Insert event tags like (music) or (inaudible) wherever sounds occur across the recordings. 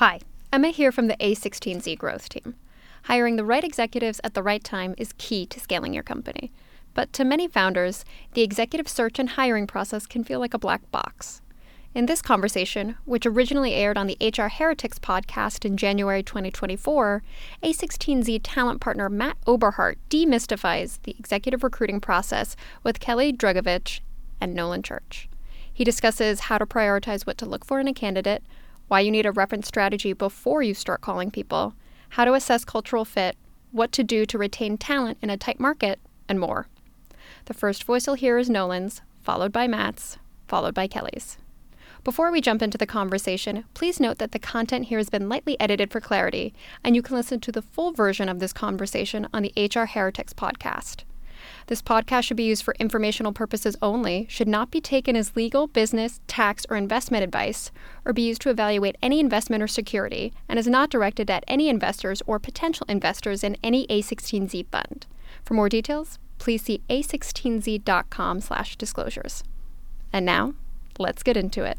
Hi, Emma here from the A16Z growth team. Hiring the right executives at the right time is key to scaling your company. But to many founders, the executive search and hiring process can feel like a black box. In this conversation, which originally aired on the HR Heretics podcast in January 2024, A16Z talent partner Matt Oberhardt demystifies the executive recruiting process with Kelli Dragovich and Nolan Church. He discusses how to prioritize what to look for in a candidate, why you need a reference strategy before you start calling people, how to assess cultural fit, what to do to retain talent in a tight market, and more. The first voice you'll hear is Nolan's, followed by Matt's, followed by Kelli's. Before we jump into the conversation, please note that the content here has been lightly edited for clarity, and you can listen to the full version of this conversation on the HR Heretics podcast. This podcast should be used for informational purposes only, should not be taken as legal, business, tax, or investment advice, or be used to evaluate any investment or security, and is not directed at any investors or potential investors in any A16Z fund. For more details, please see a16z.com/disclosures. And now, let's get into it.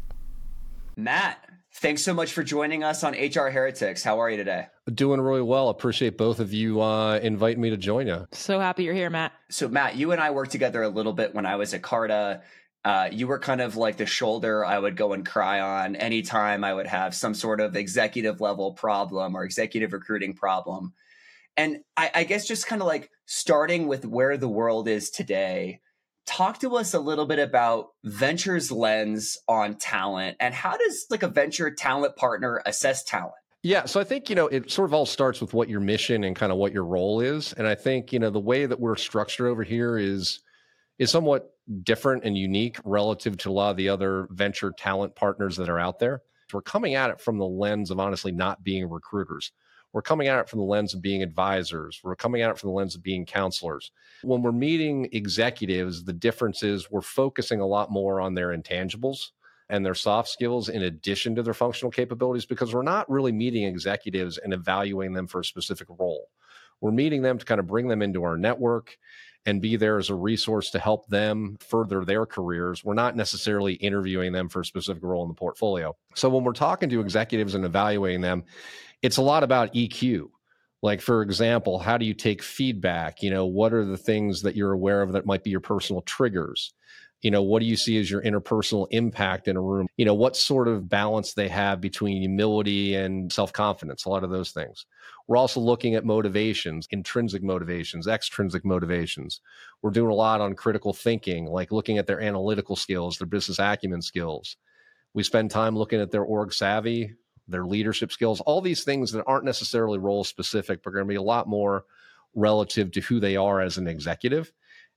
Matt, thanks so much for joining us on HR Heretics. How are you today? Doing really well. Appreciate both of you uh, inviting me to join you. So happy you're here, Matt. So, Matt, you and I worked together a little bit when I was at Carta. Uh, you were kind of like the shoulder I would go and cry on anytime I would have some sort of executive level problem or executive recruiting problem. And I, I guess just kind of like starting with where the world is today, talk to us a little bit about venture's lens on talent and how does like a venture talent partner assess talent? Yeah, so I think, you know, it sort of all starts with what your mission and kind of what your role is. And I think, you know, the way that we're structured over here is is somewhat different and unique relative to a lot of the other venture talent partners that are out there. We're coming at it from the lens of honestly not being recruiters. We're coming at it from the lens of being advisors. We're coming at it from the lens of being counselors. When we're meeting executives, the difference is we're focusing a lot more on their intangibles and their soft skills in addition to their functional capabilities because we're not really meeting executives and evaluating them for a specific role. We're meeting them to kind of bring them into our network and be there as a resource to help them further their careers. We're not necessarily interviewing them for a specific role in the portfolio. So when we're talking to executives and evaluating them, it's a lot about EQ. Like, for example, how do you take feedback? You know, what are the things that you're aware of that might be your personal triggers? You know, what do you see as your interpersonal impact in a room? You know, what sort of balance they have between humility and self confidence, a lot of those things. We're also looking at motivations, intrinsic motivations, extrinsic motivations. We're doing a lot on critical thinking, like looking at their analytical skills, their business acumen skills. We spend time looking at their org savvy, their leadership skills, all these things that aren't necessarily role specific, but are going to be a lot more relative to who they are as an executive.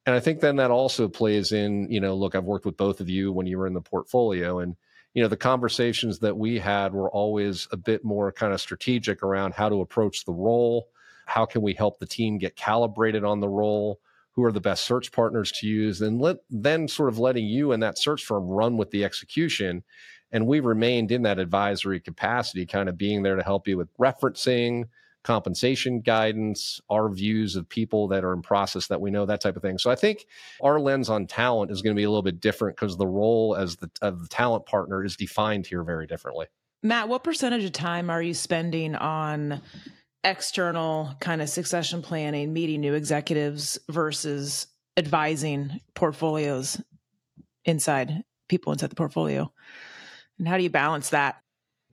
And I think then that also plays in, you know, look, I've worked with both of you when you were in the portfolio and you know the conversations that we had were always a bit more kind of strategic around how to approach the role. How can we help the team get calibrated on the role? Who are the best search partners to use? And let, then sort of letting you and that search firm run with the execution. And we remained in that advisory capacity, kind of being there to help you with referencing, compensation guidance, our views of people that are in process that we know, that type of thing. So I think our lens on talent is going to be a little bit different because the role as the of the talent partner is defined here very differently. Matt, what percentage of time are you spending on external kind of succession planning, meeting new executives versus advising portfolios inside people inside the portfolio? And how do you balance that?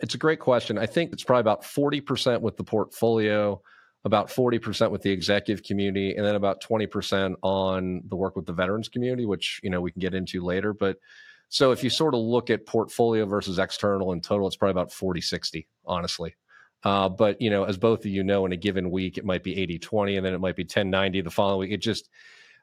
It's a great question. I think it's probably about 40% with the portfolio, about 40% with the executive community, and then about 20% on the work with the veterans community, which, you know, we can get into later. But so if you sort of look at portfolio versus external in total, it's probably about 40, 60, honestly. Uh, but, you know, as both of you know, in a given week, it might be 80, 20, and then it might be 10, 90 the following week. It just,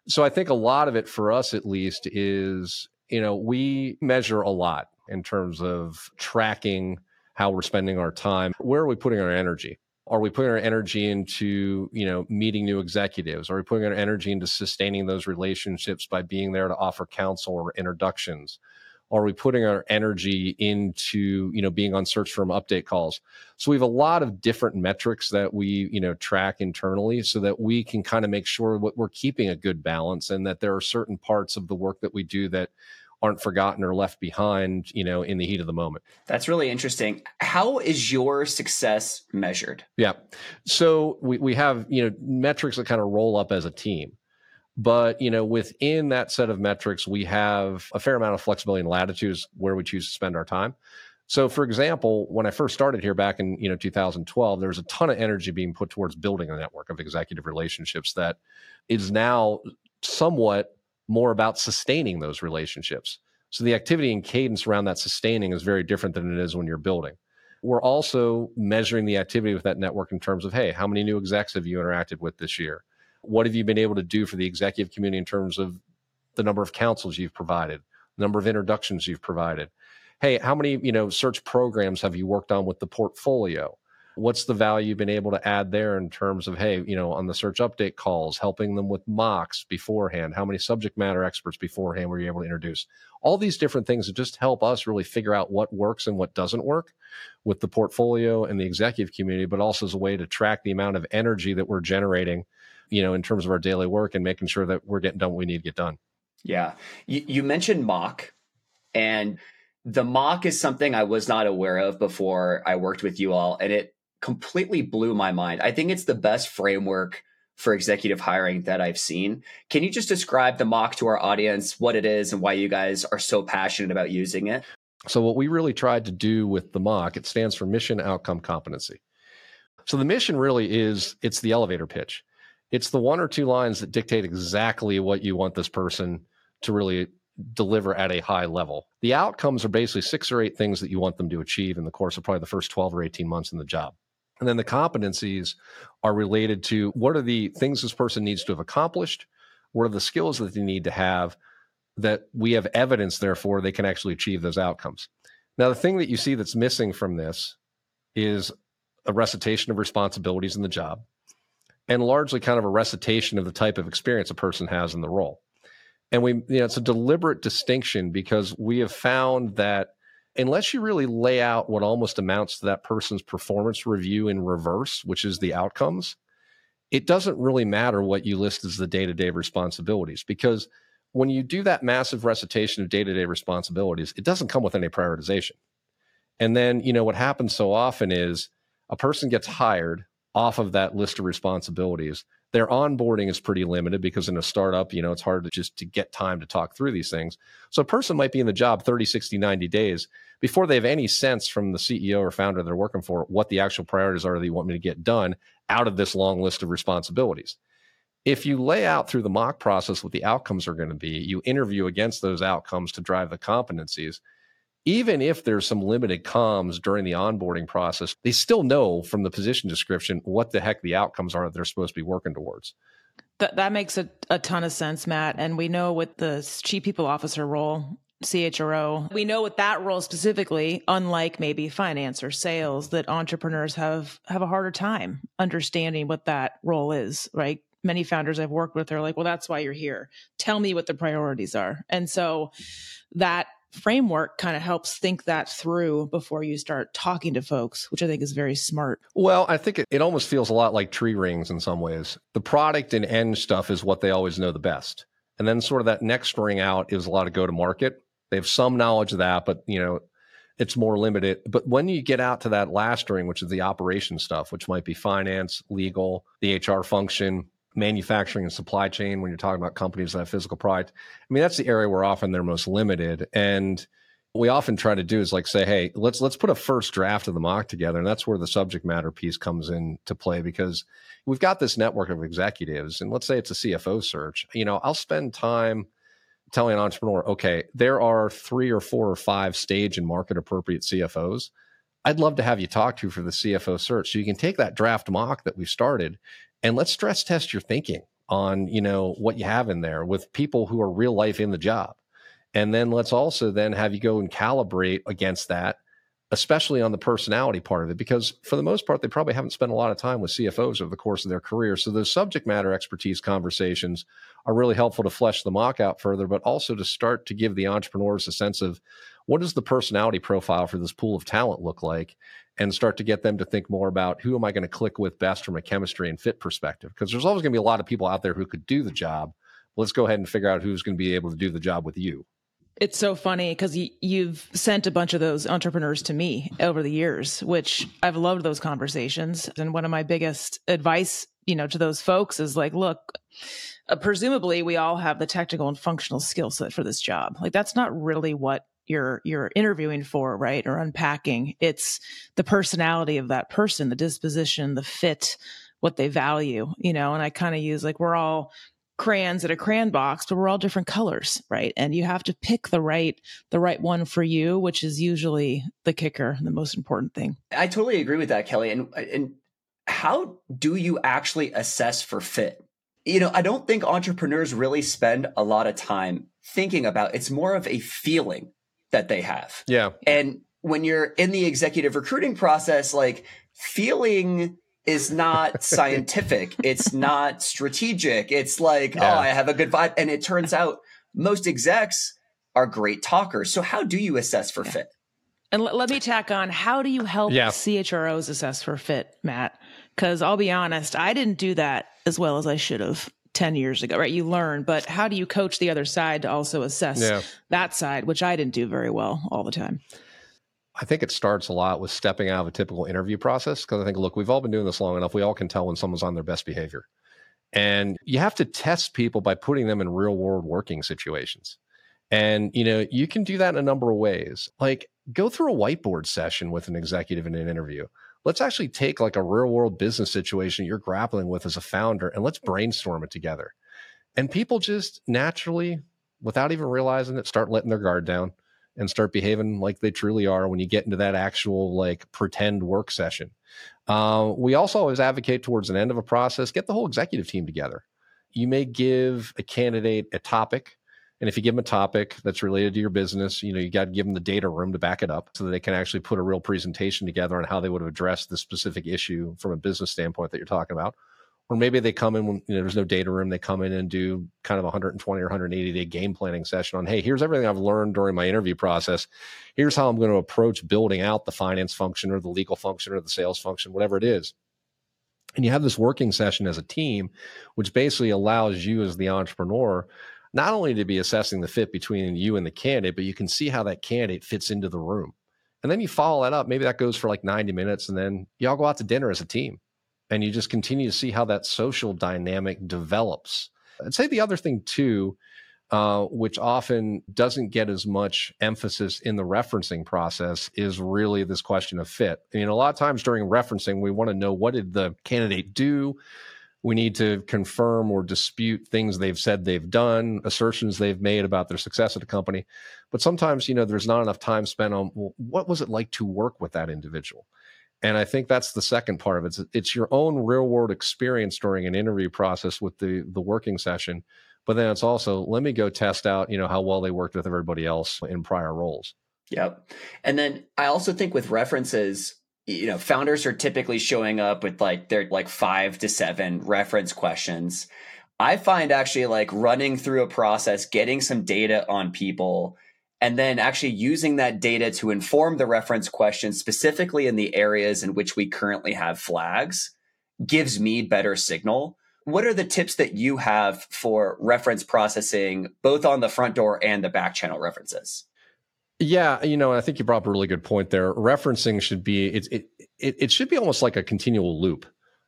so I think a lot of it for us at least is, you know, we measure a lot in terms of tracking how we're spending our time. Where are we putting our energy? Are we putting our energy into, you know, meeting new executives? Are we putting our energy into sustaining those relationships by being there to offer counsel or introductions? Are we putting our energy into, you know, being on search firm update calls? So we have a lot of different metrics that we, you know, track internally so that we can kind of make sure what we're keeping a good balance and that there are certain parts of the work that we do that aren't forgotten or left behind, you know, in the heat of the moment. That's really interesting. How is your success measured? Yeah. So we, we have, you know, metrics that kind of roll up as a team. But, you know, within that set of metrics, we have a fair amount of flexibility and latitudes where we choose to spend our time. So, for example, when I first started here back in you know 2012, there was a ton of energy being put towards building a network of executive relationships that is now somewhat more about sustaining those relationships. So the activity and cadence around that sustaining is very different than it is when you're building. We're also measuring the activity with that network in terms of, hey, how many new execs have you interacted with this year? What have you been able to do for the executive community in terms of the number of counsels you've provided, the number of introductions you've provided? Hey, how many, you know, search programs have you worked on with the portfolio? What's the value you've been able to add there in terms of hey you know on the search update calls helping them with mocks beforehand how many subject matter experts beforehand were you able to introduce? All these different things that just help us really figure out what works and what doesn't work with the portfolio and the executive community but also as a way to track the amount of energy that we're generating you know in terms of our daily work and making sure that we're getting done what we need to get done. Yeah. You, you mentioned MOC and the MOC is something I was not aware of before I worked with you all, and it completely blew my mind. I think it's the best framework for executive hiring that I've seen. Can you just describe the MOC to our audience, what it is, and why you guys are so passionate about using it? So, what we really tried to do with the MOC, it stands for mission, outcome, competency. So, the mission really is it's the elevator pitch. It's the one or two lines that dictate exactly what you want this person to really deliver at a high level. The outcomes are basically six or eight things that you want them to achieve in the course of probably the first 12 or 18 months in the job. And then the competencies are related to what are the things this person needs to have accomplished? What are the skills that they need to have that we have evidence, therefore, they can actually achieve those outcomes? Now, the thing that you see that's missing from this is a recitation of responsibilities in the job and largely kind of a recitation of the type of experience a person has in the role. And we, you know, it's a deliberate distinction because we have found that unless you really lay out what almost amounts to that person's performance review in reverse, which is the outcomes, it doesn't really matter what you list as the day to day responsibilities because when you do that massive recitation of day to day responsibilities, it doesn't come with any prioritization. And then, you know, what happens so often is a person gets hired off of that list of responsibilities their onboarding is pretty limited because in a startup, you know, it's hard to just to get time to talk through these things. So a person might be in the job 30, 60, 90 days before they have any sense from the CEO or founder they're working for what the actual priorities are that you want me to get done out of this long list of responsibilities. If you lay out through the MOC process what the outcomes are going to be, you interview against those outcomes to drive the competencies even if there's some limited comms during the onboarding process, they still know from the position description what the heck the outcomes are that they're supposed to be working towards. That that makes a, a ton of sense, Matt. And we know with the chief people officer role, CHRO, we know with that role specifically, unlike maybe finance or sales, that entrepreneurs have have a harder time understanding what that role is, right? Many founders I've worked with are like, well, that's why you're here. Tell me what the priorities are. And so that framework kind of helps think that through before you start talking to folks, which I think is very smart. Well, I think it, it almost feels a lot like tree rings in some ways. The product and end stuff is what they always know the best. And then sort of that next ring out is a lot of go to market. They have some knowledge of that, but you know, it's more limited. But when you get out to that last ring, which is the operation stuff, which might be finance, legal, the HR function, manufacturing and supply chain when you're talking about companies that have physical product. I mean, that's the area where often they're most limited. And we often try to do is like say, hey, let's let's put a first draft of the MOC together. And that's where the subject matter piece comes into play because we've got this network of executives, and let's say it's a CFO search. You know, I'll spend time telling an entrepreneur, okay, there are three or four or five stage and market appropriate CFOs. I'd love to have you talk to for the CFO search. So you can take that draft MOC that we've started and let's stress test your thinking on you know what you have in there with people who are real life in the job. And then let's also then have you go and calibrate against that especially on the personality part of it because for the most part they probably haven't spent a lot of time with cfos over the course of their career. So those subject matter expertise conversations are really helpful to flesh the MOC out further but also to start to give the entrepreneurs a sense of what does the personality profile for this pool of talent look like and start to get them to think more about who am I going to click with best from a chemistry and fit perspective? Because there's always going to be a lot of people out there who could do the job. Let's go ahead and figure out who's going to be able to do the job with you. It's so funny because y- you've sent a bunch of those entrepreneurs to me over the years, which I've loved those conversations. And one of my biggest advice, you know, to those folks is like, look, uh, presumably we all have the technical and functional skill set for this job. Like that's not really what you're you're interviewing for, right? Or unpacking. It's the personality of that person, the disposition, the fit, what they value, you know. And I kind of use like we're all crayons at a crayon box, but we're all different colors, right? And you have to pick the right the right one for you, which is usually the kicker, the most important thing. I totally agree with that, Kelli. And and how do you actually assess for fit? You know, I don't think entrepreneurs really spend a lot of time thinking about it's more of a feeling that they have. Yeah. And when you're in the executive recruiting process, like feeling is not (laughs) scientific. it's not strategic. It's like, yeah. oh, I have a good vibe. And it turns out most execs are great talkers. So how do you assess for yeah. fit? And l- let me tack on how do you help yeah. CHROs assess for fit, Matt? Because I'll be honest, I didn't do that as well as I should have 10 years ago, right? You learn, but how do you coach the other side to also assess yeah. that side, which I didn't do very well all the time? I think it starts a lot with stepping out of a typical interview process because I think, look, we've all been doing this long enough. We all can tell when someone's on their best behavior. And you have to test people by putting them in real world working situations. And, you know, you can do that in a number of ways. Like go through a whiteboard session with an executive in an interview. Let's actually take like a real world business situation you're grappling with as a founder and let's brainstorm it together. And people just naturally, without even realizing it, start letting their guard down and start behaving like they truly are when you get into that actual like pretend work session. Uh, we also always advocate towards an end of a process, get the whole executive team together. You may give a candidate a topic. And if you give them a topic that's related to your business, you know, you got to give them the data room to back it up so that they can actually put a real presentation together on how they would have addressed the specific issue from a business standpoint that you're talking about. Or maybe they come in when you know there's no data room they come in and do kind of 120 or 180 day game planning session on hey here's everything i've learned during my interview process. Here's how i'm going to approach building out the finance function or the legal function or the sales function whatever it is. And you have this working session as a team which basically allows you as the entrepreneur not only to be assessing the fit between you and the candidate but you can see how that candidate fits into the room and then you follow that up maybe that goes for like 90 minutes and then y'all go out to dinner as a team and you just continue to see how that social dynamic develops. I'd say the other thing too, uh, which often doesn't get as much emphasis in the referencing process, is really this question of fit. I mean, a lot of times during referencing, we want to know what did the candidate do. We need to confirm or dispute things they've said they've done, assertions they've made about their success at the company. But sometimes, you know, there's not enough time spent on well, what was it like to work with that individual and I think that's the second part of it. It's, it's your own real world experience during an interview process with the the working session, but then it's also let me go test out, you know, how well they worked with everybody else in prior roles. Yep. And then I also think with references, you know, founders are typically showing up with like their like 5 to 7 reference questions. I find actually like running through a process, getting some data on people and then actually using that data to inform the reference question specifically in the areas in which we currently have flags gives me better signal. What are the tips that you have for reference processing, both on the front door and the back channel references? Yeah, you know, I think you brought up a really good point there. Referencing should be it, it it should be almost like a continual loop.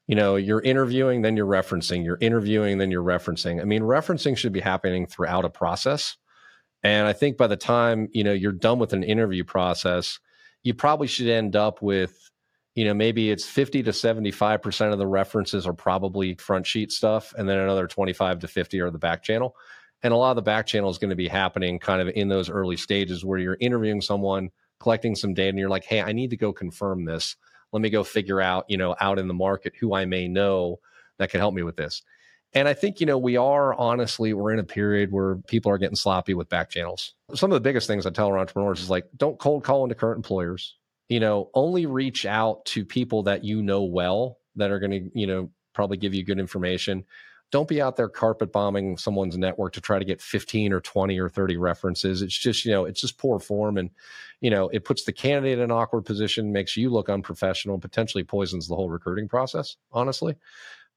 You know, you're interviewing, then you're referencing, you're interviewing, then you're referencing. I mean, referencing should be happening throughout a process. And I think by the time, you know, you're done with an interview process, you probably should end up with, you know, maybe it's 50 to 75% of the references are probably front sheet stuff. And then another 25 to 50 are the back channel. And a lot of the back channel is going to be happening kind of in those early stages where you're interviewing someone, collecting some data, and you're like, hey, I need to go confirm this. Let me go figure out, you know, out in the market who I may know that can help me with this. And I think, you know, we are honestly, we're in a period where people are getting sloppy with back channels. Some of the biggest things I tell our entrepreneurs is like, don't cold call into current employers. You know, only reach out to people that you know well that are going to, you know, probably give you good information. Don't be out there carpet bombing someone's network to try to get 15 or 20 or 30 references. It's just, you know, it's just poor form. And, you know, it puts the candidate in an awkward position, makes you look unprofessional, and potentially poisons the whole recruiting process, honestly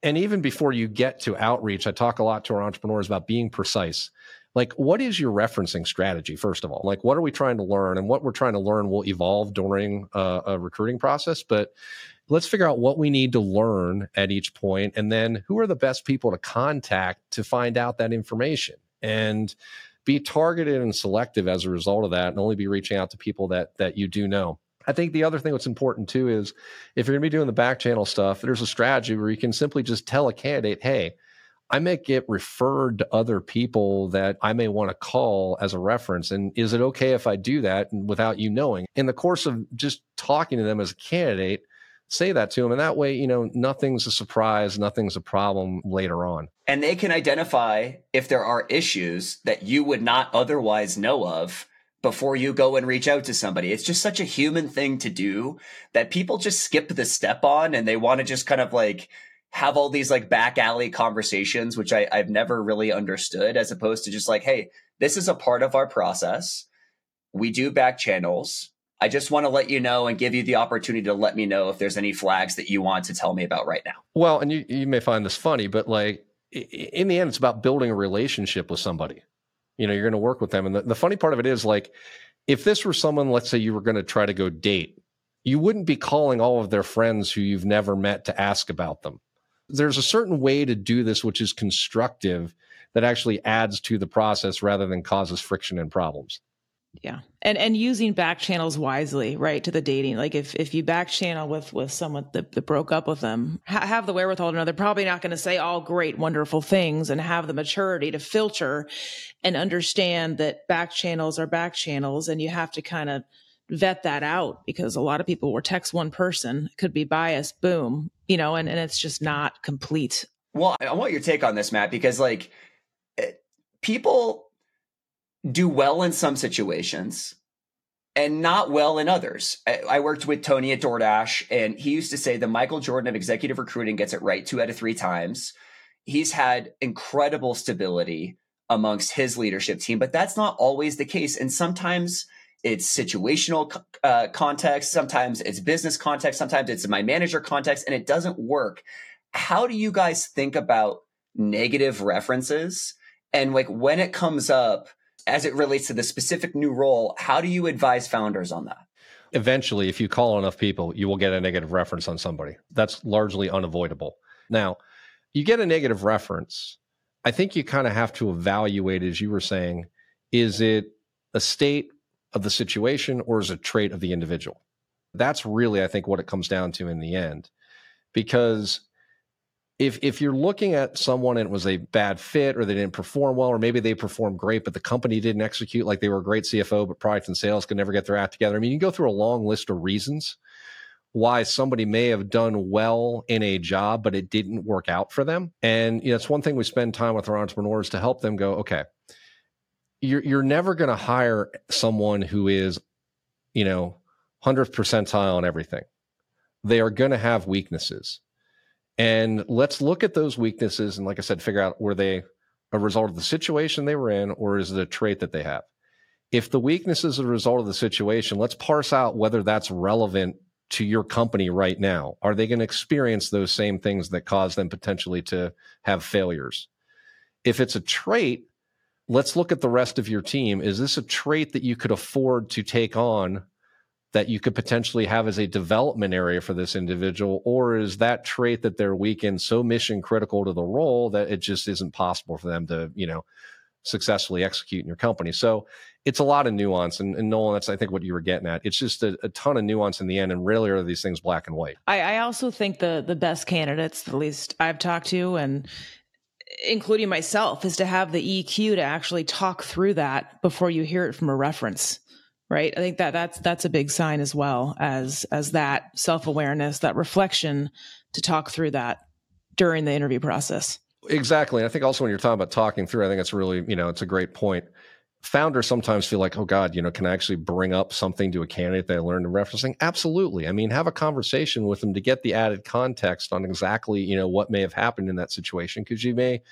and even before you get to outreach, I talk a lot to our entrepreneurs about being precise. Like what is your referencing strategy first of all? Like what are we trying to learn? And what we're trying to learn will evolve during uh, a recruiting process but let's figure out what we need to learn at each point and then who are the best people to contact to find out that information? And be targeted and selective as a result of that and only be reaching out to people that that you do know. I think the other thing that's important too is if you're going to be doing the back channel stuff, there's a strategy where you can simply just tell a candidate, hey, I may get referred to other people that I may want to call as a reference. And is it okay if I do that without you knowing? In the course of just talking to them as a candidate, say that to them. And that way, you know, nothing's a surprise, nothing's a problem later on. And they can identify if there are issues that you would not otherwise know of before you go and reach out to somebody. It's just such a human thing to do that people just skip the step on and they want to just kind of like have all these like back alley conversations, which I, I've never really understood, as opposed to just like, hey, this is a part of our process. We do back channels. I just want to let you know and give you the opportunity to let me know if there's any flags that you want to tell me about right now. Well, and you, you may find this funny, but like in the end, it's about building a relationship with somebody. You know, you're going to work with them. And the, the funny part of it is like, if this were someone, let's say you were going to try to go date, you wouldn't be calling all of their friends who you've never met to ask about them there's a certain way to do this which is constructive that actually adds to the process rather than causes friction and problems. Yeah. And and using back channels wisely right to the dating. Like if if you back channel with with someone that, that broke up with them ha- have the wherewithal to know they're probably not going to say all great wonderful things and have the maturity to filter and understand that back channels are back channels and you have to kind of vet that out because a lot of people were text one person could be biased boom you know and, and it's just not complete well i want your take on this matt because like eh, people do well in some situations and not well in others. I, worked with Tony at DoorDash, and he used to say the Michael Jordan of executive recruiting gets it right two out of three times. He's had incredible stability amongst his leadership team, but that's not always the case. And sometimes it's situational uh, context, sometimes it's business context, sometimes it's my manager context, and it doesn't work. How do you guys think about negative references? And like when it comes up as it relates to the specific new role, how do you advise founders on that? Eventually, if you call enough people, you will get a negative reference on somebody. That's largely unavoidable. Now, you get a negative reference. I think you kind of have to evaluate, as you were saying, is it a state of the situation or is a trait of the individual? That's really, I think, what it comes down to in the end. Because if if you're looking at someone and it was a bad fit or they didn't perform well, or maybe they performed great, but the company didn't execute like they were a great CFO, but product and sales could never get their act together. I mean, you can go through a long list of reasons why somebody may have done well in a job, but it didn't work out for them. And you know, it's one thing we spend time with our entrepreneurs to help them go, okay, you're you're never going to hire someone who is, you know, hundredth percentile on everything. They are going to have weaknesses, and let's look at those weaknesses and, like I said, figure out were they a result of the situation they were in, or is it a trait that they have? If the weakness is a result of the situation, let's parse out whether that's relevant to your company right now. Are they going to experience those same things that cause them potentially to have failures? If it's a trait, let's look at the rest of your team. Is this a trait that you could afford to take on that you could potentially have as a development area for this individual? Or is that trait that they're weak in so mission critical to the role that it just isn't possible for them to, you know, successfully execute in your company? So it's a lot of nuance. And, and Nolan, that's, I think, what you were getting at. It's just a, a ton of nuance in the end. And rarely are these things black and white. I, I also think the, the best candidates, at least I've talked to, and including myself, is to have the EQ to actually talk through that before you hear it from a reference. Right. I think that that's that's a big sign as well as as that self awareness, that reflection to talk through that during the interview process. Exactly. And I think also when you're talking about talking through, I think it's really, you know, it's a great point founders sometimes feel like, oh God, you know, can I actually bring up something to a candidate that I learned in referencing? Absolutely. I mean, have a conversation with them to get the added context on exactly, you know, what may have happened in that situation. Because you may,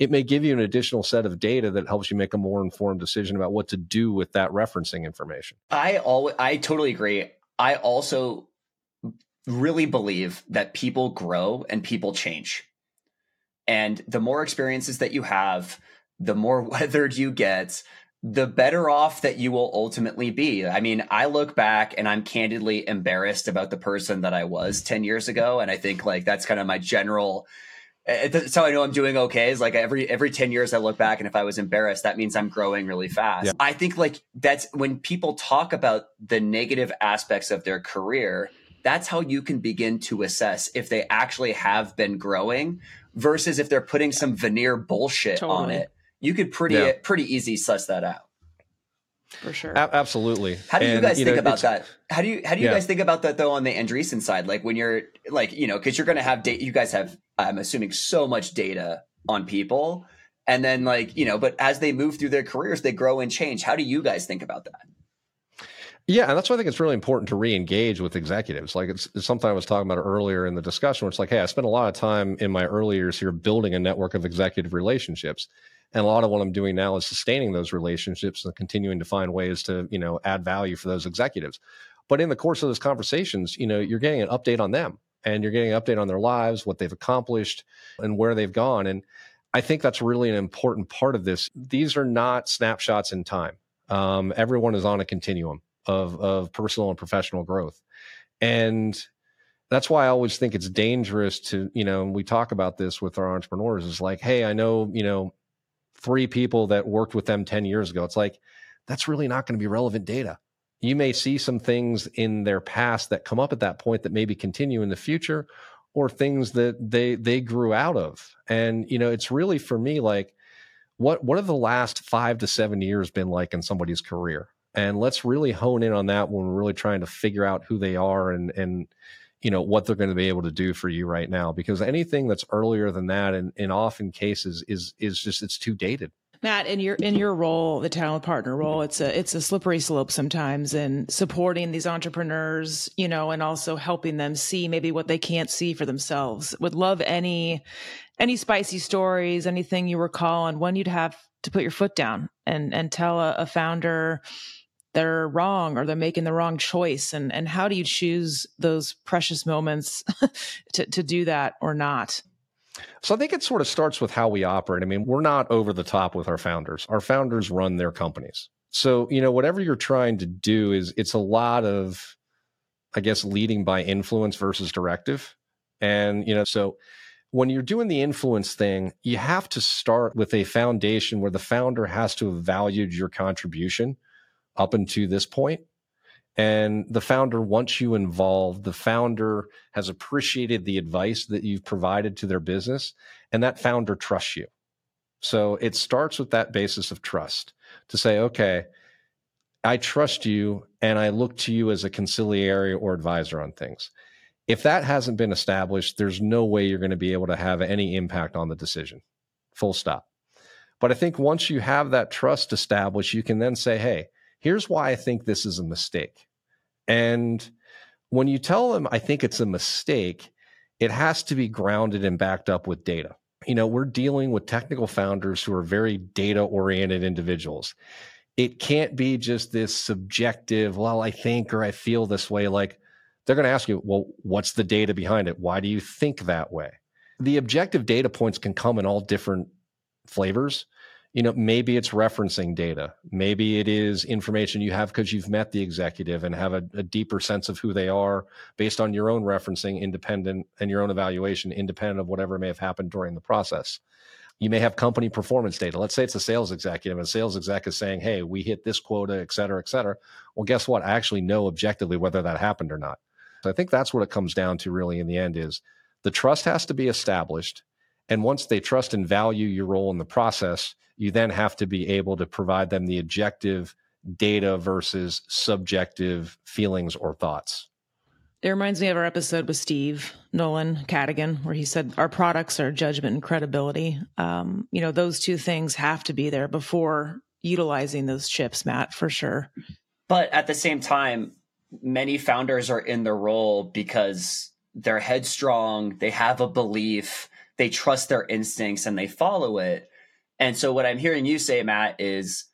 it may give you an additional set of data that helps you make a more informed decision about what to do with that referencing information. I always, I totally agree. I also really believe that people grow and people change. And the more experiences that you have, the more (laughs) weathered you get, the better off that you will ultimately be. I mean, I look back and I'm candidly embarrassed about the person that I was 10 years ago. And I think like that's kind of my general eh, eh, that's how I know I'm doing okay. Is like every every ten years I look back, and if I was embarrassed, that means I'm growing really fast. Yeah. I think like that's when people talk about the negative aspects of their career. That's how you can begin to assess if they actually have been growing versus if they're putting some veneer bullshit totally. on it you could pretty yeah. pretty easy suss that out. For sure. A- absolutely. How do you and, guys you think know, about that? How do you how do you yeah. guys think about that though on the Andreessen side? Like when you're like, you know, because you're gonna have data you guys have I'm assuming so much data on people. And then like, you know, but as they move through their careers, they grow and change. How do you guys think about that? Yeah, and that's why I think it's really important to re-engage with executives. Like it's, it's, something I was talking about earlier in the discussion. Where it's like, hey, I spent a lot of time in my early years here building a network of executive relationships. And a lot of what I'm doing now is sustaining those relationships and continuing to find ways to, you know, add value for those executives. But in the course of those conversations, you know, you're getting an update on them and you're getting an update on their lives, what they've accomplished and where they've gone. And I think that's really an important part of this. These are not snapshots in time. Um, everyone is on a continuum of, of personal and professional growth. And that's why I always think it's dangerous to, you know, we talk about this with our entrepreneurs is like, hey, I know, you know, three people that worked with them 10 years ago. It's like, that's really not going to be relevant data. You may see some things in their past that come up at that point that maybe continue in the future or things that they they grew out of. And you know, it's really for me like what what have the last 5 to 7 years been like in somebody's career? And let's really hone in on that when we're really trying to figure out who they are and and you know what they're going to be able to do for you right now because anything that's earlier than that and in often cases is is just it's too dated Matt, in your in your role, the talent partner role, it's a it's a slippery slope sometimes in supporting these entrepreneurs, you know, and also helping them see maybe what they can't see for themselves. Would love any any spicy stories, anything you recall on when you'd have to put your foot down and and tell a, a founder, they're wrong or they're making the wrong choice and and how do you choose those precious moments (laughs) to to do that or not so I think it sort of starts with how we operate. I mean, we're not over the top with our founders. Our founders run their companies. So, you know, whatever you're trying to do is it's a lot of I guess leading by influence versus directive. And, you know, so when you're doing the influence thing, you have to start with a foundation where the founder has to have valued your contribution up until this point. And the founder wants you involved. The founder has appreciated the advice that you've provided to their business, and that founder trusts you. So it starts with that basis of trust to say, okay, I trust you and I look to you as a consigliere or advisor on things. If that hasn't been established, there's no way you're going to be able to have any impact on the decision. Full stop. But I think once you have that trust established, you can then say, hey, here's why I think this is a mistake. And when you tell them, I think it's a mistake, it has to be grounded and backed up with data. You know, we're dealing with technical founders who are very data oriented individuals. It can't be just this subjective, well, I think or I feel this way. Like they're going to ask you, well, what's the data behind it? Why do you think that way? The objective data points can come in all different flavors you know maybe it's referencing data. Maybe it is information you have because you've met the executive and have a, a, deeper sense of who they are based on your own referencing independent and your own evaluation independent of whatever may have happened during the process. You may have company performance data. Let's say it's a sales executive and sales exec is saying hey we hit this quota et cetera et cetera. Well guess what? I actually know objectively whether that happened or not. So i think that's what it comes down to really in the end is the trust has to be established and once they trust and value your role in the process, you then have to be able to provide them the objective data versus subjective feelings or thoughts. It reminds me of our episode with Steve Nolan Cadigan, where he said our products are judgment and credibility. Um, you know, those two things have to be there before utilizing those chips, Matt, for sure. But at the same time, many founders are in the role because they're headstrong, they have a belief, they trust their instincts and they follow it. And so what I'm hearing you say, Matt, is,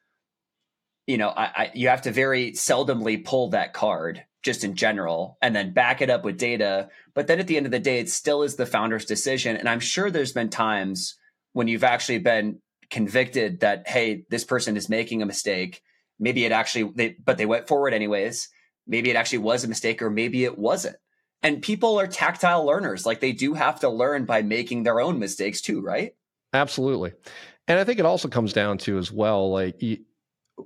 you know, I, I, you have to very seldomly pull that card just in general and then back it up with data. But then at the end of the day, it still is the founder's decision. And I'm sure there's been times when you've actually been convicted that hey, this person is making a mistake. Maybe it actually, they, but they went forward anyways. Maybe it actually was a mistake, or maybe it wasn't. And people are tactile learners; like they do have to learn by making their own mistakes too, right? Absolutely, and I think it also comes down to as well, like.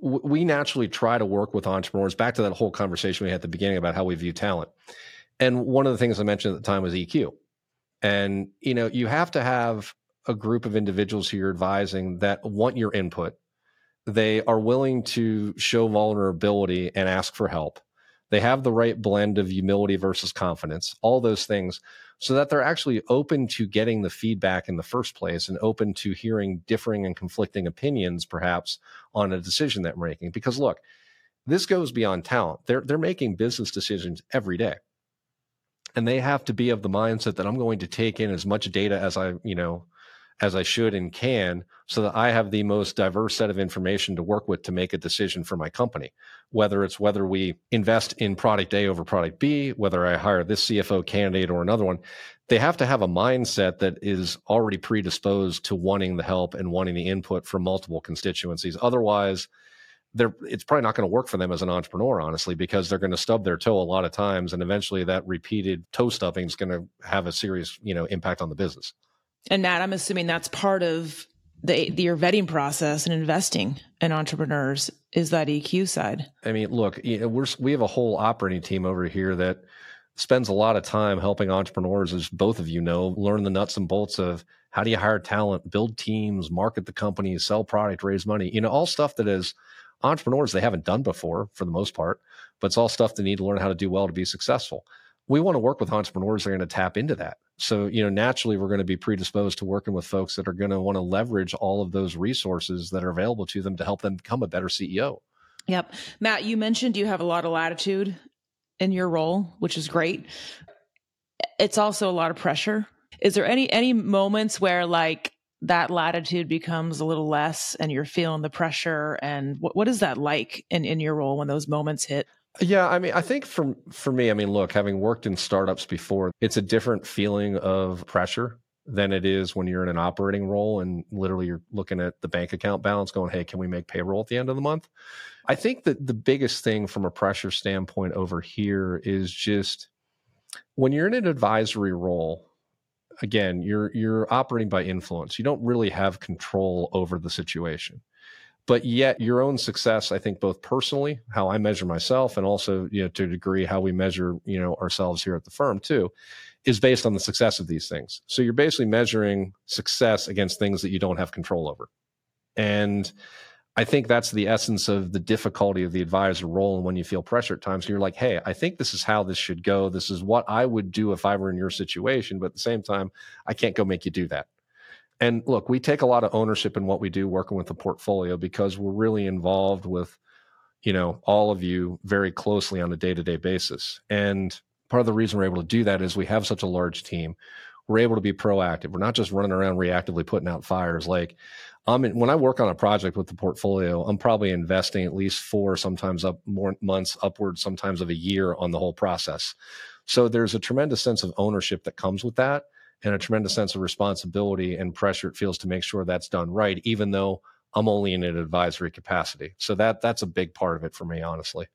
we naturally try to work with entrepreneurs back to that whole conversation we had at the beginning about how we view talent and one of the things i mentioned at the time was eq and you know you have to have a group of individuals who you're advising that want your input. They are willing to show vulnerability and ask for help. They have the right blend of humility versus confidence, all those things, so that they're actually open to getting the feedback in the first place and open to hearing differing and conflicting opinions, perhaps, on a decision that we're making. Because look, this goes beyond talent. They're they're making business decisions every day and they have to be of the mindset that I'm going to take in as much data as I, you know, as I should and can so that I have the most diverse set of information to work with to make a decision for my company. Whether it's whether we invest in product A over product B, whether I hire this CFO candidate or another one, they have to have a mindset that is already predisposed to wanting the help and wanting the input from multiple constituencies. Otherwise, they're it's probably not going to work for them as an entrepreneur honestly because they're going to stub their toe a lot of times and eventually that repeated toe stubbing is going to have a serious you know impact on the business and Matt, I'm assuming that's part of the, the your vetting process and investing in entrepreneurs is that EQ side. I mean, look, we're we have a whole operating team over here that spends a lot of time helping entrepreneurs, as both of you know, learn the nuts and bolts of how do you hire talent, build teams, market the company, sell product, raise money. You know, all stuff that is entrepreneurs they haven't done before for the most part, but it's all stuff they need to learn how to do well to be successful. We want to work with entrepreneurs that are going to tap into that. So, you know, naturally, we're going to be predisposed to working with folks that are going to want to leverage all of those resources that are available to them to help them become a better CEO. Yep. Matt, you mentioned you have a lot of latitude in your role, which is great. It's also a lot of pressure. Is there any any moments where like that latitude becomes a little less and you're feeling the pressure and what, what is that like in, in your role when those moments hit? Yeah, I mean, I think for for me, I mean, look, having worked in startups before, it's a different feeling of pressure than it is when you're in an operating role and literally you're looking at the bank account balance going, "Hey, can we make payroll at the end of the month?" I think that the biggest thing from a pressure standpoint over here is just when you're in an advisory role, again, you're you're operating by influence. You don't really have control over the situation but yet your own success i think both personally how i measure myself and also you know to a degree how we measure you know ourselves here at the firm too is based on the success of these things. So you're basically measuring success against things that you don't have control over. And i think that's the essence of the difficulty of the advisor role and when you feel pressure at times. You're like hey i think this is how this should go. This is what i would do if i were in your situation but at the same time i can't go make you do that and look, we take a lot of ownership in what we do working with the portfolio because we're really involved with, you know, all of you very closely on a day to day basis. And part of the reason we're able to do that is we have such a large team. We're able to be proactive. We're not just running around reactively putting out fires. Like, I'm in, when I work on a project with the portfolio, I'm probably investing at least four, sometimes up more months, upwards, sometimes of a year on the whole process. So there's a tremendous sense of ownership that comes with that and a tremendous sense of responsibility and pressure it feels to make sure that's done right, even though I'm only in an advisory capacity. So that that's a big part of it for me, honestly,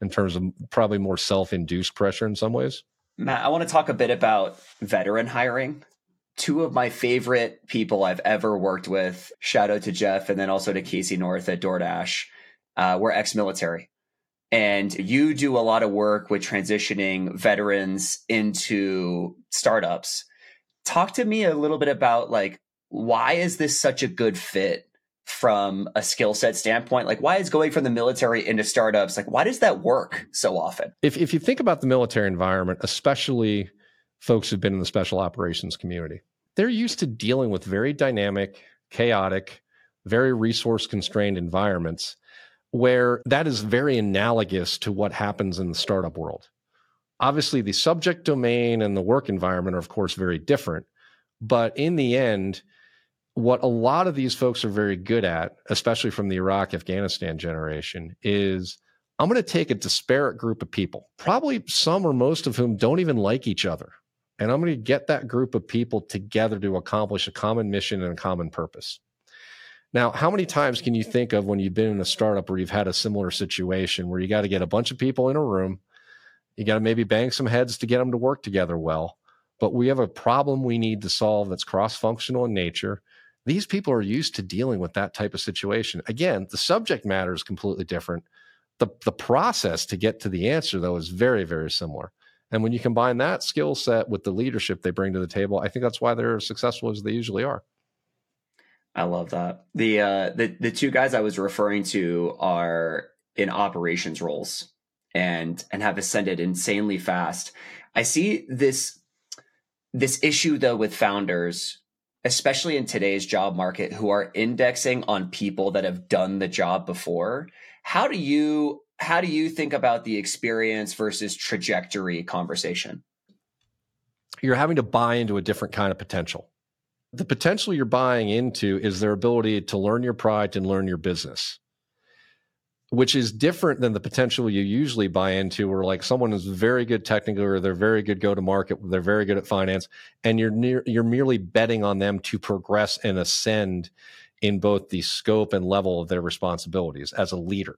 in terms of probably more self-induced pressure in some ways. Matt, I want to talk a bit about veteran hiring. Two of my favorite people I've ever worked with, shout out to Jeff and then also to Casey North at DoorDash, uh, were ex-military. And you do a lot of work with transitioning veterans into startups talk to me a little bit about like why is this such a good fit from a skill set standpoint? Like why is going from the military into startups like why does that work so often? If, if you think about the military environment especially folks who've been in the special operations community they're used to dealing with very dynamic chaotic very resource constrained environments where that is very analogous to what happens in the startup world Obviously, the subject domain and the work environment are, of course, very different. But in the end, what a lot of these folks are very good at, especially from the Iraq Afghanistan generation, is I'm going to take a disparate group of people, probably some or most of whom don't even like each other. And I'm going to get that group of people together to accomplish a common mission and a common purpose. Now, how many times can you think of when you've been in a startup where you've had a similar situation where you got to get a bunch of people in a room, you got to maybe bang some heads to get them to work together well, but we have a problem we need to solve that's cross functional in nature. These people are used to dealing with that type of situation. Again, the subject matter is completely different. The, the process to get to the answer, though, is very, very similar. And when you combine that skill set with the leadership they bring to the table, I think that's why they're as successful as they usually are. I love that. The uh the the two guys I was referring to are in operations roles and and have ascended insanely fast. I see this this issue though with founders especially in today's job market who are indexing on people that have done the job before. How do you how do you think about the experience versus trajectory conversation? You're having to buy into a different kind of potential the potential you're buying into is their ability to learn your product and learn your business which is different than the potential you usually buy into where like someone is very good technically or they're very good go to market they're very good at finance and you're near you're merely betting on them to progress and ascend in both the scope and level of their responsibilities as a leader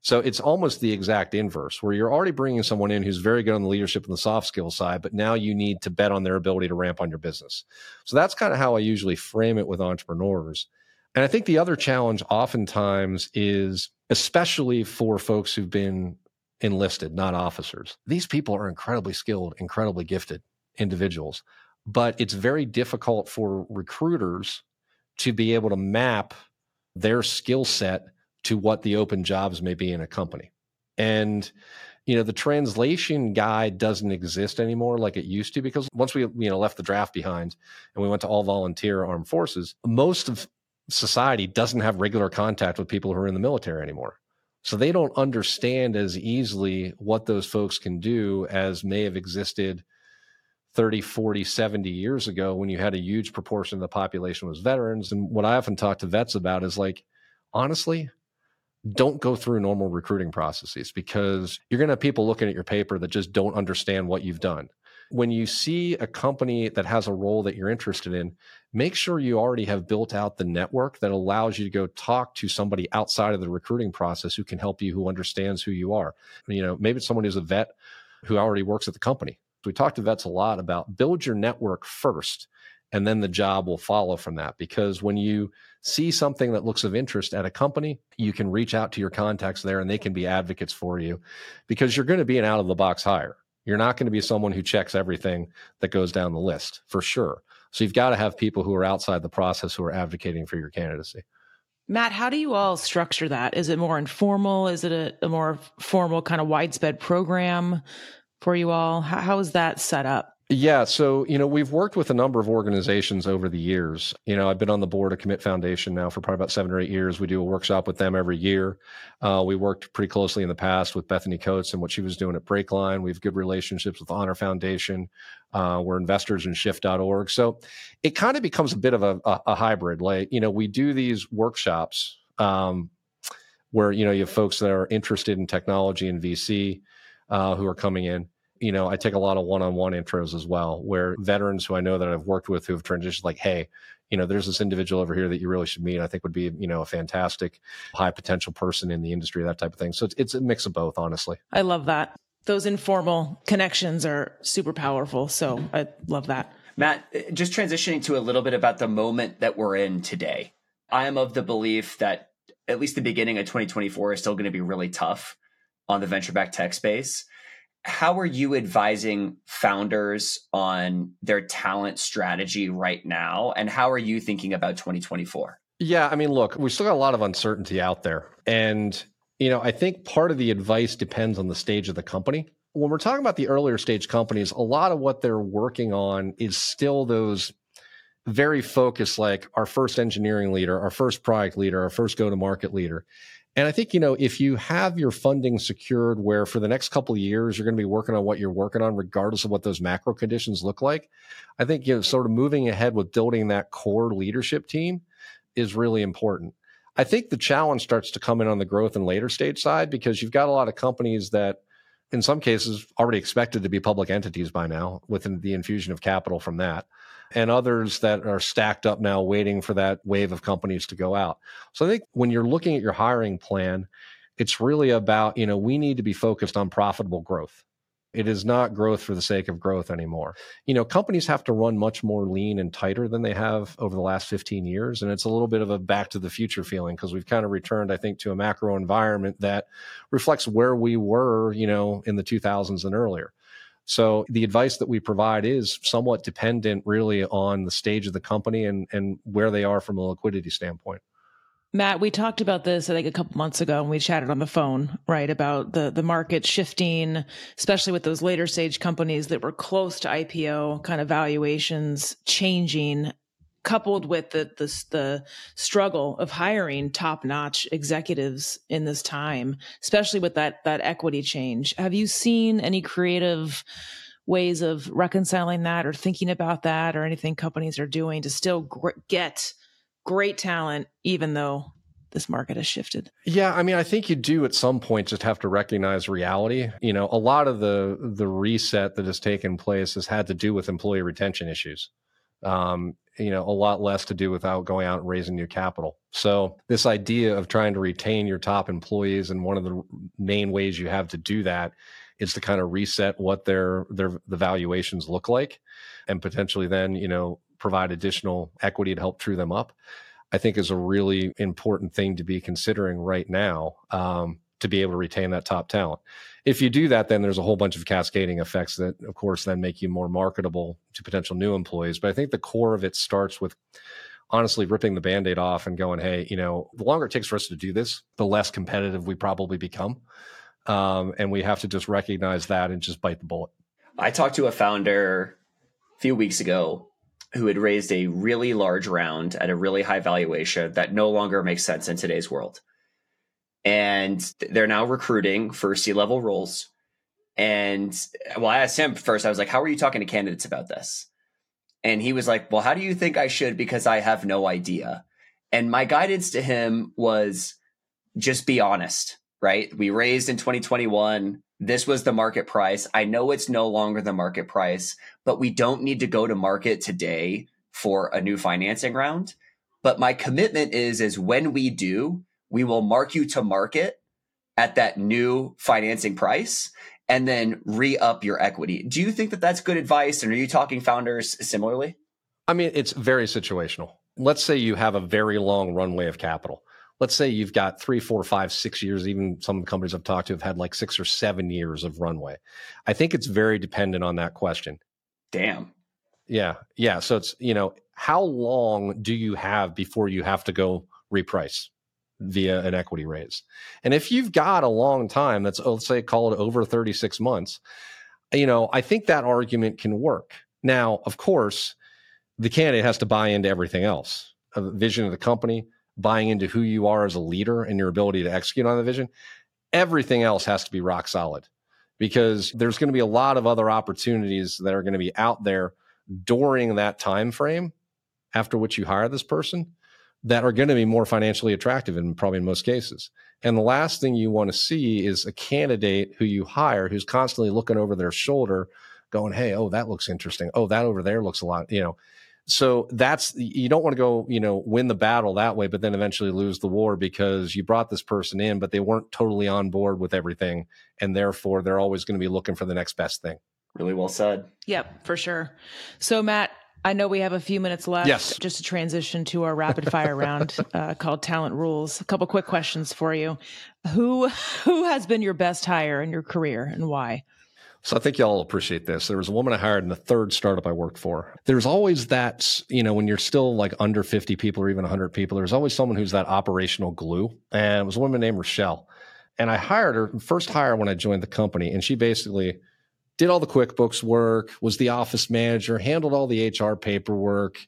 so it's almost the exact inverse, where you're already bringing someone in who's very good on the leadership and the soft skill side, but now you need to bet on their ability to ramp on your business. So that's kind of how I usually frame it with entrepreneurs. And I think the other challenge oftentimes is, especially for folks who've been enlisted, not officers, these people are incredibly skilled, incredibly gifted individuals. But it's very difficult for recruiters to be able to map their skill set to what the open jobs may be in a company. And you know the translation guide doesn't exist anymore like it used to because once we you know left the draft behind and we went to all volunteer armed forces most of society doesn't have regular contact with people who are in the military anymore so they don't understand as easily what those folks can do as may have existed 30 40 70 years ago when you had a huge proportion of the population was veterans and what i often talk to vets about is like honestly don't go through normal recruiting processes because you're going to have people looking at your paper that just don't understand what you've done. When you see a company that has a role that you're interested in, make sure you already have built out the network that allows you to go talk to somebody outside of the recruiting process who can help you, who understands who you are. You know, maybe it's someone who's a vet who already works at the company. We talk to vets a lot about build your network first and then the job will follow from that because when you see something that looks of interest at a company you can reach out to your contacts there and they can be advocates for you because you're going to be an out of the box hire you're not going to be someone who checks everything that goes down the list for sure so you've got to have people who are outside the process who are advocating for your candidacy Matt, how do you all structure that? Is it more informal? Is it a, a more formal kind of widespread program for you all? How, how is that set up? Yeah, so you know we've worked with a number of organizations over the years. You know, I've been on the board of Commit Foundation now for probably about seven or eight years. We do a workshop with them every year. Uh, we worked pretty closely in the past with Bethany Coates and what she was doing at Breakline. We have good relationships with Honor Foundation. Uh, we're investors in Shift.org, so it kind of becomes a bit of a, a, a, hybrid. Like you know, we do these workshops um, where you know you have folks that are interested in technology and VC uh, who are coming in you know, I take a lot of one-on-one intros as well, where veterans who I know that I've worked with who have transitioned, like, hey, you know, there's this individual over here that you really should meet. I think would be, you know, a fantastic, high potential person in the industry, that type of thing. So it's, it's a mix of both, honestly. I love that. Those informal connections are super powerful. So I love that. Matt, eh, just transitioning to a little bit about the moment that we're in today. I am of the belief that at least the beginning of 2024 is still going to be really tough on the venture back tech space how are you advising founders on their talent strategy right now? And how are you thinking about 2024 yeah i mean look we still got a lot of uncertainty out there. And you know i think part of the advice depends on the stage of the company. When we're talking about the earlier stage companies a lot of what they're working on is still those very focused like our first engineering leader our first product leader our first go to market leader and I think, you know, if you have your funding secured where for the next couple years you're going to be working on what you're working on, regardless of what those macro conditions look like, I think, you know, sort of moving ahead with building that core leadership team is really important. I think the challenge starts to come in on the growth and later stage side because you've got a lot of companies that in some cases already expected to be public entities by now with the infusion of capital from that and others that are stacked up now waiting for that wave of companies to go out. So i think when you're looking at your hiring plan it's really about you know we need to be focused on profitable growth it is not growth for the sake of growth anymore. You know, companies have to run much more lean and tighter than they have over the last 15 years. And it's a little bit of a back to the future feeling because we've kind of returned, I think, to a macro environment that reflects where we were, you know, in the 2000s and earlier. So the advice that we provide is somewhat dependent really on the stage of the company and, and where they are from a liquidity standpoint. Matt, we talked about this, I think, a couple months ago, and we chatted on the phone, right, about the the market shifting, especially with those later stage companies that were close to IPO, kind of valuations changing, coupled with the the, the struggle of hiring top notch executives in this time, especially with that that equity change. Have you seen any creative? ways of reconciling that or thinking about that or anything companies are doing to still get great talent, even though this market has shifted. Yeah, I mean, I think you do at some point just have to recognize reality. You know, a lot of the the reset that has taken place has had to do with employee retention issues. Um, you know, a lot less to do without going out and raising new capital. So this idea of trying to retain your top employees and one of the main ways you have to do that is to kind of reset what their their the valuations look like and potentially then, you know, provide additional equity to help true them up, I think is a really important thing to be considering right now um, to be able to retain that top talent. If you do that, then there's a whole bunch of cascading effects that, of course, then make you more marketable to potential new employees. But I think the core of it starts with honestly ripping the band-aid off and going hey you know the longer it takes for us to do this the less competitive we probably become um, and we have to just recognize that and just bite the bullet i talked to a founder a few weeks ago who had raised a really large round at a really high valuation that no longer makes sense in today's world. And they're now recruiting for C level roles. And well, I asked him first, I was like, How are you talking to candidates about this? And he was like, Well, how do you think I should? Because I have no idea. And my guidance to him was just be honest, right? We raised in 2021 this was the market price. I know it's no longer the market price, but we don't need to go to market today for a new financing round. But my commitment is, is when we do, we will mark you to market at that new financing price and then re up your equity. Do you think that that's good advice? And are you talking founders similarly? I mean, it's very situational. Let's say you have a very long runway of capital let's say you've got three, four, five, six years, even some companies I've talked to have had like six or seven years of runway. I think it's very dependent on that question. Damn. Yeah. Yeah. So it's, you know, how long do you have before you have to go reprice via an equity raise? And if you've got a long time, that's, let's say, call it over 36 months, you know, I think that argument can work. Now, of course, the candidate has to buy into everything else a vision of the company, buying into who you are as a leader and your ability to execute on the vision, everything else has to be rock solid because there's going to be a lot of other opportunities that are going to be out there during that time frame after which you hire this person that are going to be more financially attractive in probably in most cases. And the last thing you want to see is a candidate who you hire who's constantly looking over their shoulder going, Hey, oh, that looks interesting. Oh, that over there looks a lot, you know, so that's you don't want to go you know win the battle that way but then eventually lose the war because you brought this person in but they weren't totally on board with everything and therefore they're always going to be looking for the next best thing really well said yep for sure so matt I know we have a few minutes left. Yes. Just to transition to our rapid fire round (laughs) uh, called Talent Rules. A couple quick questions for you. Who who has been your best hire in your career and why? So I think y'all appreciate this. There was a woman I hired in the third startup I worked for. There's always that, you know, when you're still like under 50 people or even 100 people, there's always someone who's that operational glue. And it was a woman named Rochelle. And I hired her first hire when I joined the company. And she basically did all the QuickBooks work, was the office manager, handled all the HR paperwork,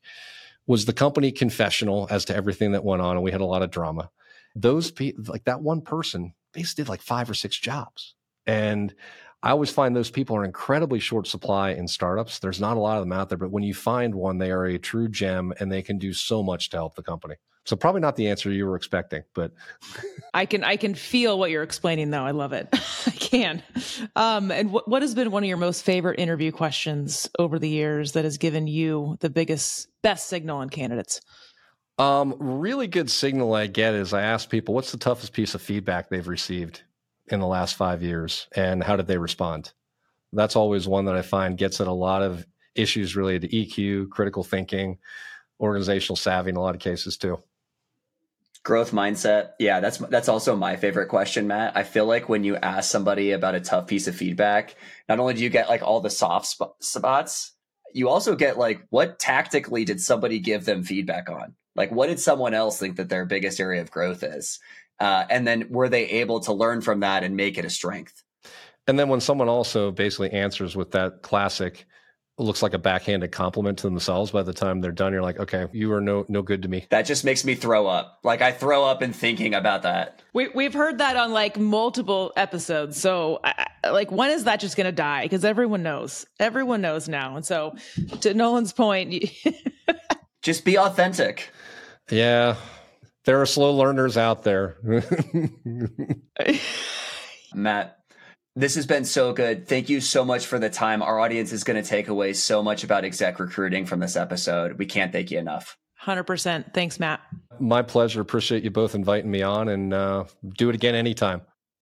was the company confessional as to everything that went on. And we had a lot of drama. Those people, like that one person, basically did like five or six jobs. And I always find those people are incredibly short supply in startups. There's not a lot of them out there, but when you find one, they are a true gem and they can do so much to help the company. So probably not the answer you were expecting, but (laughs) I can I can feel what you're explaining though. I love it. (laughs) I can. Um, and what what has been one of your most favorite interview questions over the years that has given you the biggest best signal on candidates? Um, really good signal I get is I ask people what's the toughest piece of feedback they've received in the last five years and how did they respond? That's always one that I find gets at a lot of issues related to EQ, critical thinking, organizational savvy in a lot of cases too. Growth mindset. Yeah, that's that's also my favorite question, Matt. I feel like when you ask somebody about a tough piece of feedback, not only do you get like all the soft sp- spots, you also get like what tactically did somebody give them feedback on? Like what did someone else think that their biggest area of growth is? Uh, and then were they able to learn from that and make it a strength? And then when someone also basically answers with that classic, looks like a backhanded compliment to themselves by the time they're done, you're like, okay, you are no no good to me. That just makes me throw up. Like I throw up in thinking about that. We we've heard that on like multiple episodes. So like when is that just going to die? Because everyone knows. Everyone knows now. And so to Nolan's point, (laughs) just be authentic. Yeah. There are slow learners out there. (laughs) Matt, this has been so good. Thank you so much for the time. Our audience is going to take away so much about exec recruiting from this episode. We can't thank you enough. 100%. Thanks, Matt. My pleasure. Appreciate you both inviting me on and uh, do it again anytime.